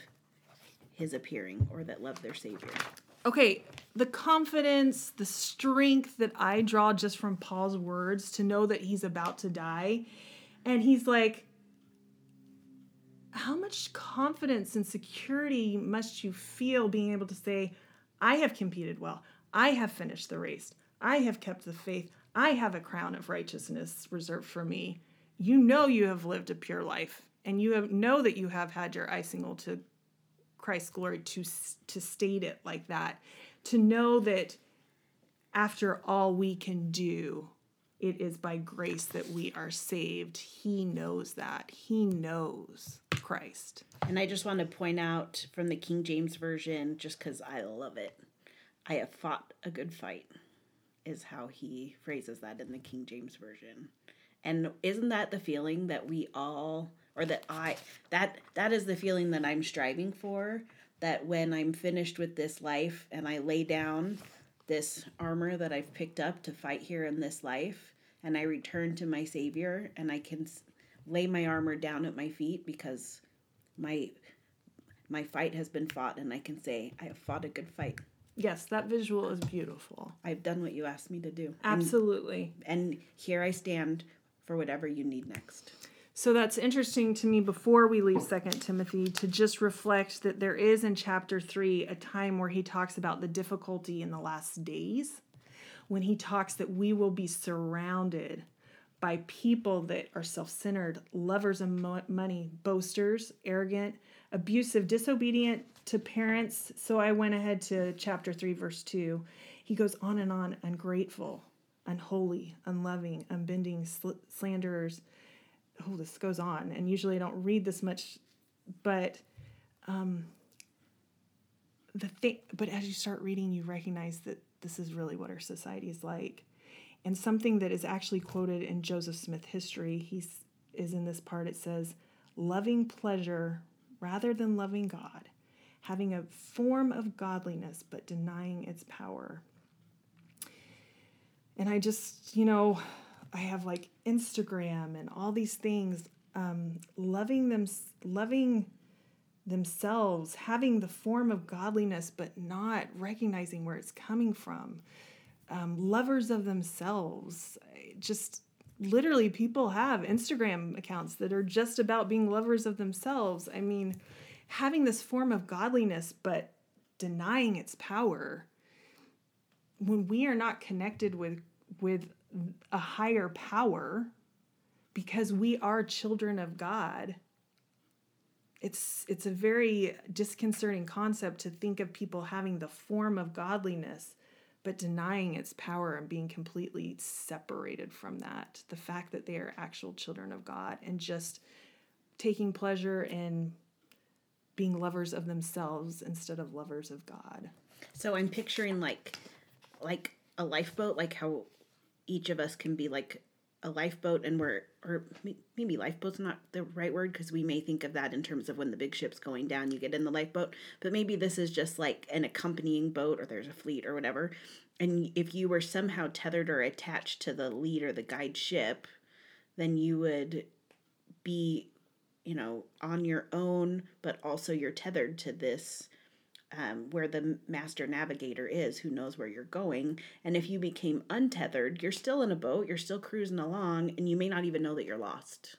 his appearing or that love their savior
okay, the confidence, the strength that I draw just from Paul's words to know that he's about to die. And he's like, how much confidence and security must you feel being able to say, I have competed well, I have finished the race, I have kept the faith, I have a crown of righteousness reserved for me. You know you have lived a pure life, and you have, know that you have had your eye single to Christ's glory to to state it like that, to know that after all we can do, it is by grace that we are saved. He knows that. He knows Christ.
And I just want to point out from the King James Version, just because I love it, I have fought a good fight, is how he phrases that in the King James Version. And isn't that the feeling that we all, or that I, that that is the feeling that I'm striving for? That when I'm finished with this life and I lay down this armor that I've picked up to fight here in this life, and I return to my Savior, and I can lay my armor down at my feet because my my fight has been fought, and I can say I have fought a good fight.
Yes, that visual is beautiful.
I've done what you asked me to do.
Absolutely.
And, and here I stand for whatever you need next.
So that's interesting to me before we leave Second Timothy to just reflect that there is in chapter 3 a time where he talks about the difficulty in the last days when he talks that we will be surrounded by people that are self-centered, lovers of mo- money, boasters, arrogant, abusive, disobedient to parents. So I went ahead to chapter 3 verse 2. He goes on and on, ungrateful, unholy, unloving, unbending, sl- slanderers, oh, this goes on, and usually I don't read this much, but um, the thing, but as you start reading, you recognize that this is really what our society is like. And something that is actually quoted in Joseph Smith history, he's is in this part. It says, "Loving pleasure rather than loving God, having a form of godliness but denying its power." And I just, you know, I have like Instagram and all these things, um, loving them, loving themselves, having the form of godliness, but not recognizing where it's coming from. Um, lovers of themselves, just literally, people have Instagram accounts that are just about being lovers of themselves. I mean, having this form of godliness, but denying its power. When we are not connected with with a higher power because we are children of God. It's it's a very disconcerting concept to think of people having the form of godliness but denying its power and being completely separated from that. The fact that they are actual children of God and just taking pleasure in being lovers of themselves instead of lovers of God.
So I'm picturing like like a lifeboat, like how each of us can be like a lifeboat and we're or maybe lifeboat's not the right word because we may think of that in terms of when the big ship's going down you get in the lifeboat. But maybe this is just like an accompanying boat or there's a fleet or whatever. And if you were somehow tethered or attached to the lead or the guide ship then you would be you know on your own but also you're tethered to this um, where the master navigator is who knows where you're going. And if you became untethered, you're still in a boat, you're still cruising along, and you may not even know that you're lost.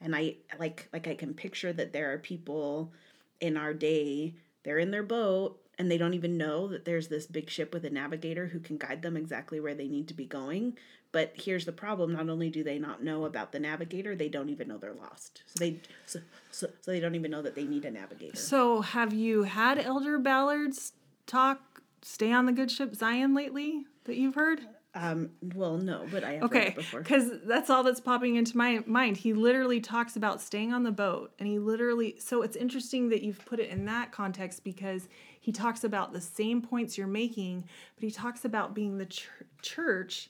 And I like like I can picture that there are people in our day, they're in their boat and they don't even know that there's this big ship with a navigator who can guide them exactly where they need to be going. But here's the problem: not only do they not know about the navigator, they don't even know they're lost. So they so so, so they don't even know that they need a navigator.
So have you had Elder Ballard's talk "Stay on the Good Ship Zion" lately that you've heard?
Um, well, no, but I have heard it before.
okay, because that's all that's popping into my mind. He literally talks about staying on the boat, and he literally. So it's interesting that you've put it in that context because he talks about the same points you're making, but he talks about being the ch- church,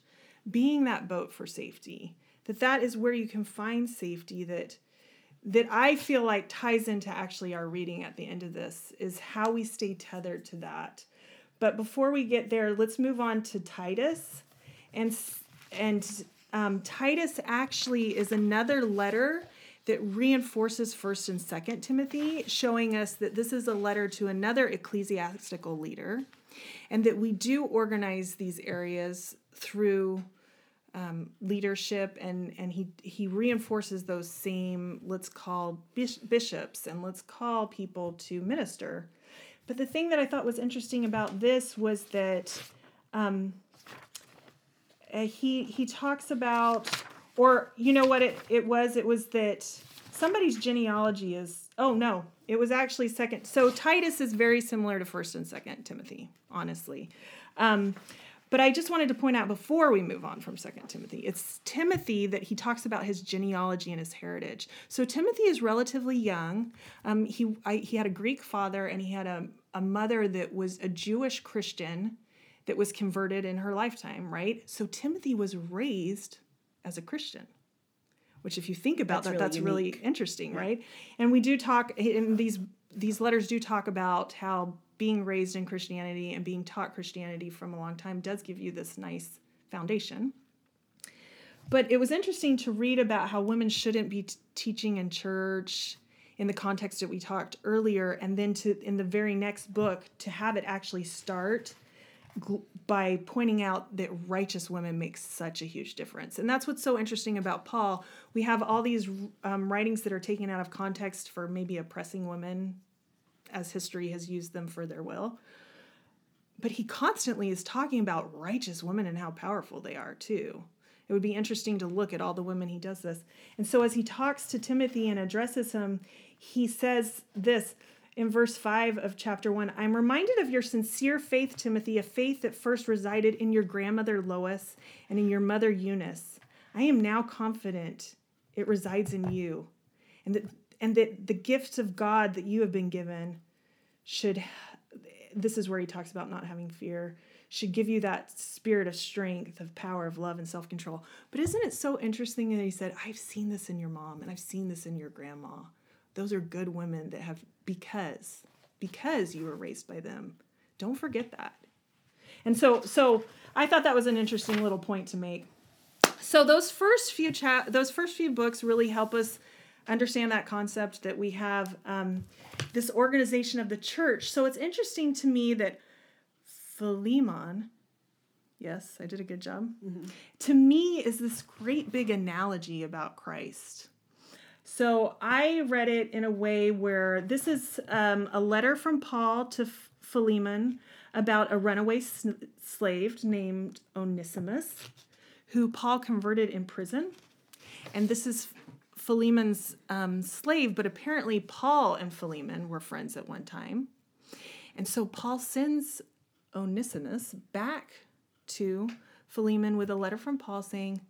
being that boat for safety. That that is where you can find safety. That that I feel like ties into actually our reading at the end of this is how we stay tethered to that. But before we get there, let's move on to Titus and and um, Titus actually is another letter that reinforces first and second Timothy, showing us that this is a letter to another ecclesiastical leader, and that we do organize these areas through um, leadership, and and he he reinforces those same let's call bishops and let's call people to minister. But the thing that I thought was interesting about this was that. Um, uh, he he talks about or you know what it, it was it was that somebody's genealogy is oh no it was actually second so titus is very similar to first and second timothy honestly um, But I just wanted to point out before we move on from Second Timothy, it's Timothy that he talks about his genealogy and his heritage. So Timothy is relatively young. Um, he I, he had a Greek father and he had a, a mother that was a Jewish Christian that was converted in her lifetime, right? So Timothy was raised as a Christian which if you think about that's that really that's unique. really interesting right and we do talk in these these letters do talk about how being raised in christianity and being taught christianity from a long time does give you this nice foundation but it was interesting to read about how women shouldn't be t- teaching in church in the context that we talked earlier and then to in the very next book to have it actually start by pointing out that righteous women make such a huge difference. And that's what's so interesting about Paul. We have all these um, writings that are taken out of context for maybe oppressing women, as history has used them for their will. But he constantly is talking about righteous women and how powerful they are, too. It would be interesting to look at all the women he does this. And so as he talks to Timothy and addresses him, he says this in verse 5 of chapter 1 I'm reminded of your sincere faith, Timothy, a faith that first resided in your grandmother Lois and in your mother Eunice. I am now confident it resides in you, and that, and that the gifts of God that you have been given should, this is where he talks about not having fear, should give you that spirit of strength, of power, of love, and self control. But isn't it so interesting that he said, I've seen this in your mom, and I've seen this in your grandma? Those are good women that have because because you were raised by them. Don't forget that. And so so I thought that was an interesting little point to make. So those first few chat those first few books really help us understand that concept that we have um, this organization of the church. So it's interesting to me that Philemon, yes, I did a good job, mm-hmm. to me is this great big analogy about Christ. So I read it in a way where this is um, a letter from Paul to Philemon about a runaway slave named Onesimus, who Paul converted in prison. And this is Philemon's um, slave, but apparently Paul and Philemon were friends at one time. And so Paul sends Onesimus back to Philemon with a letter from Paul saying,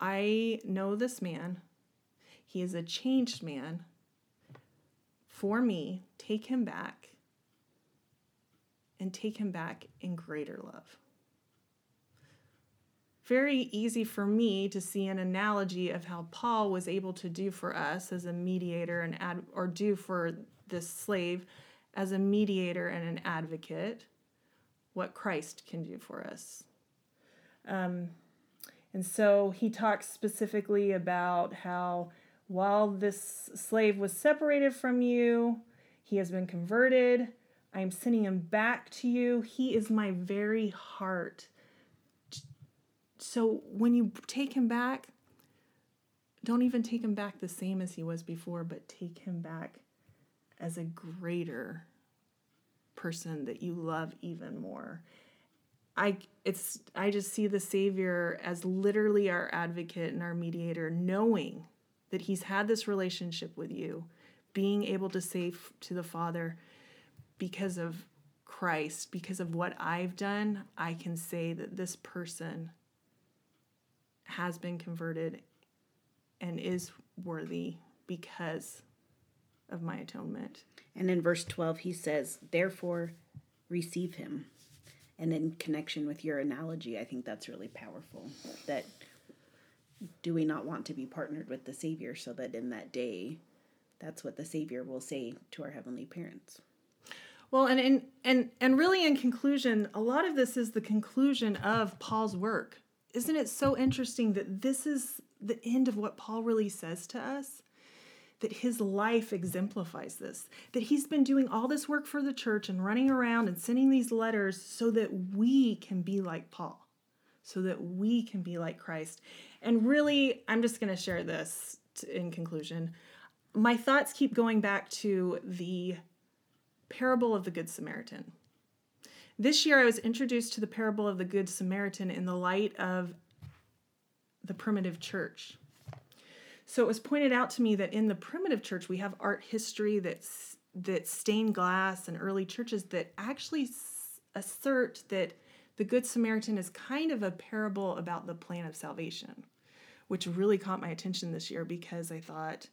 I know this man he is a changed man. For me, take him back and take him back in greater love. Very easy for me to see an analogy of how Paul was able to do for us as a mediator and ad, or do for this slave as a mediator and an advocate what Christ can do for us. Um, and so he talks specifically about how while this slave was separated from you, he has been converted. I am sending him back to you. He is my very heart. So when you take him back, don't even take him back the same as he was before, but take him back as a greater person that you love even more. I it's I just see the savior as literally our advocate and our mediator knowing that he's had this relationship with you, being able to say to the Father, because of Christ, because of what I've done, I can say that this person has been converted and is worthy because of my atonement.
And in verse 12, he says, Therefore, receive him. And in connection with your analogy, I think that's really powerful. That do we not want to be partnered with the Savior so that in that day, that's what the Savior will say to our heavenly parents?
Well, and and and and really, in conclusion, a lot of this is the conclusion of Paul's work. Isn't it so interesting that this is the end of what Paul really says to us? That his life exemplifies this. That he's been doing all this work for the church and running around and sending these letters so that we can be like Paul, so that we can be like Christ. And really, I'm just going to share this in conclusion. My thoughts keep going back to the parable of the Good Samaritan. This year, I was introduced to the parable of the Good Samaritan in the light of the primitive church. So it was pointed out to me that in the primitive church, we have art history that's that stained glass and early churches that actually assert that the Good Samaritan is kind of a parable about the plan of salvation, which really caught my attention this year because I thought,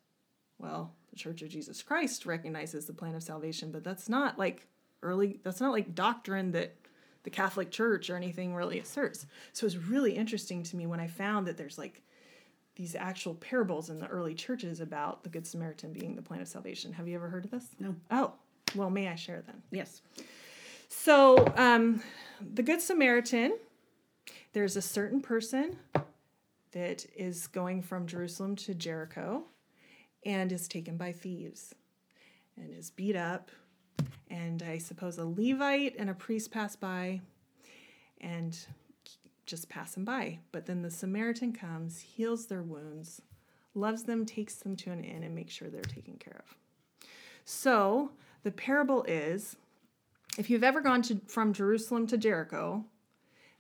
well, the Church of Jesus Christ recognizes the plan of salvation, but that's not like early, that's not like doctrine that the Catholic Church or anything really asserts. So it's really interesting to me when I found that there's like these actual parables in the early churches about the Good Samaritan being the plan of salvation. Have you ever heard of this?
No.
Oh, well, may I share then?
Yes.
So, um, the Good Samaritan, there's a certain person that is going from Jerusalem to Jericho and is taken by thieves and is beat up. And I suppose a Levite and a priest pass by and just pass him by. But then the Samaritan comes, heals their wounds, loves them, takes them to an inn, and makes sure they're taken care of. So the parable is if you've ever gone to, from Jerusalem to Jericho,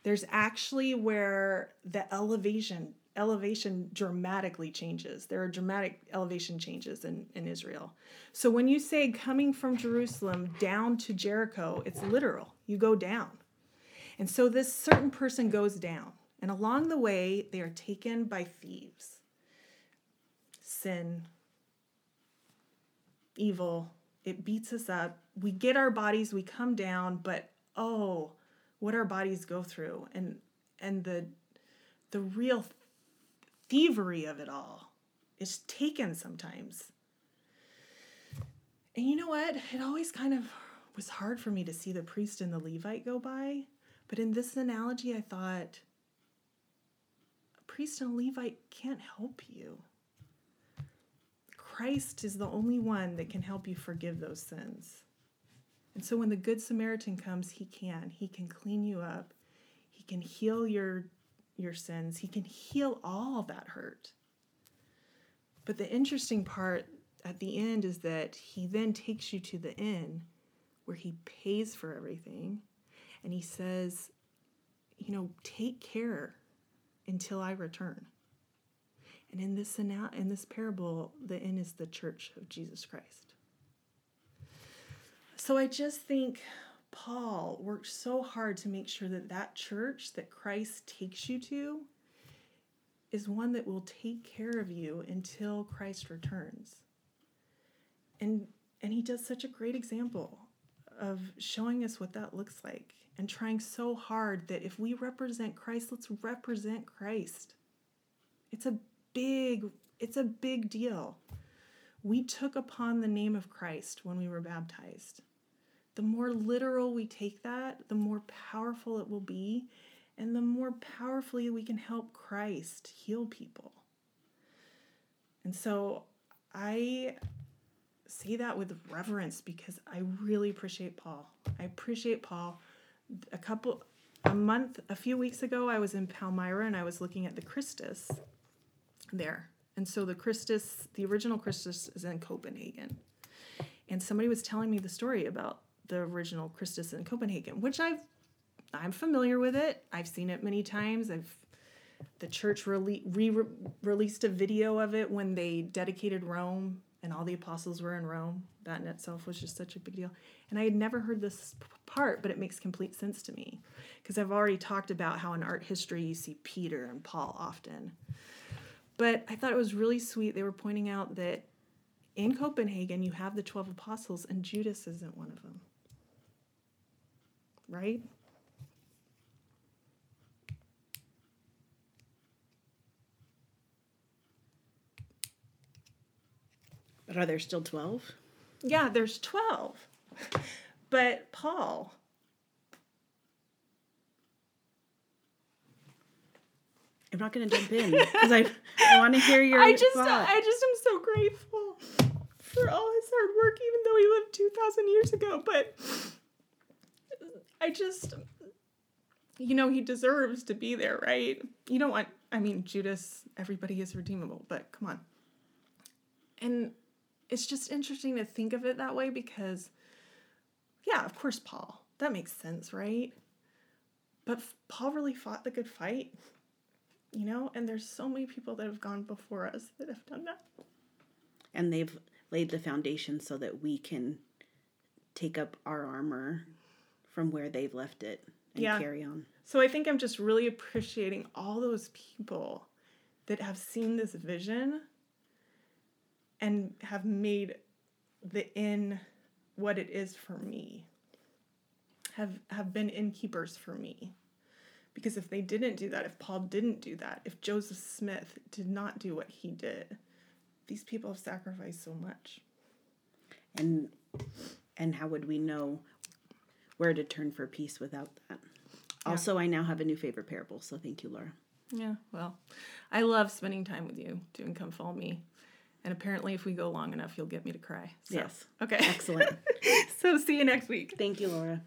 there's actually where the elevation elevation dramatically changes. There are dramatic elevation changes in, in Israel. So when you say coming from Jerusalem down to Jericho, it's literal. You go down. And so this certain person goes down. And along the way, they are taken by thieves. Sin, evil, it beats us up. We get our bodies, we come down, but oh, what our bodies go through and and the the real thievery of it all is taken sometimes. And you know what? It always kind of was hard for me to see the priest and the Levite go by. But in this analogy, I thought a priest and a Levite can't help you. Christ is the only one that can help you forgive those sins. And so when the Good Samaritan comes, he can. He can clean you up. He can heal your your sins. He can heal all that hurt. But the interesting part at the end is that he then takes you to the inn where he pays for everything and he says, you know, take care until I return. And in this in this parable, the inn is the church of Jesus Christ. So I just think Paul worked so hard to make sure that that church that Christ takes you to is one that will take care of you until Christ returns. And and he does such a great example of showing us what that looks like and trying so hard that if we represent Christ, let's represent Christ. It's a big it's a big deal. We took upon the name of Christ when we were baptized the more literal we take that, the more powerful it will be, and the more powerfully we can help Christ heal people. And so I say that with reverence because I really appreciate Paul. I appreciate Paul. A couple, a month, a few weeks ago, I was in Palmyra and I was looking at the Christus there. And so the Christus, the original Christus is in Copenhagen. And somebody was telling me the story about the original Christus in Copenhagen, which I've I'm familiar with it. I've seen it many times. I've the church re- re- released a video of it when they dedicated Rome and all the apostles were in Rome. That in itself was just such a big deal. And I had never heard this part, but it makes complete sense to me because I've already talked about how in art history you see Peter and Paul often. But I thought it was really sweet. They were pointing out that in Copenhagen you have the 12 apostles and Judas isn't one of them right?
But are there still 12?
Yeah, there's 12. But Paul,
I'm not going to jump in because I, I want to hear your
I just
thought.
I just am so grateful for all his hard work even though he lived 2000 years ago, but I just, you know, he deserves to be there, right? You don't want, I mean, Judas, everybody is redeemable, but come on. And it's just interesting to think of it that way because, yeah, of course, Paul. That makes sense, right? But Paul really fought the good fight, you know? And there's so many people that have gone before us that have done that.
And they've laid the foundation so that we can take up our armor from where they've left it and
Yeah.
carry on.
So I think I'm just really appreciating all those people that have seen this vision and have made the inn what it is for me. Have have been innkeepers for me. Because if they didn't do that, if Paul didn't do that, if Joseph Smith did not do what he did, these people have sacrificed so much.
And and how would we know where to turn for peace without that? Also, I now have a new favorite parable, so thank you, Laura.
Yeah, well, I love spending time with you doing Come Follow Me. And apparently, if we go long enough, you'll get me to cry. So,
Yes.
Okay.
Excellent.
so, see you next week.
thank you, Laura.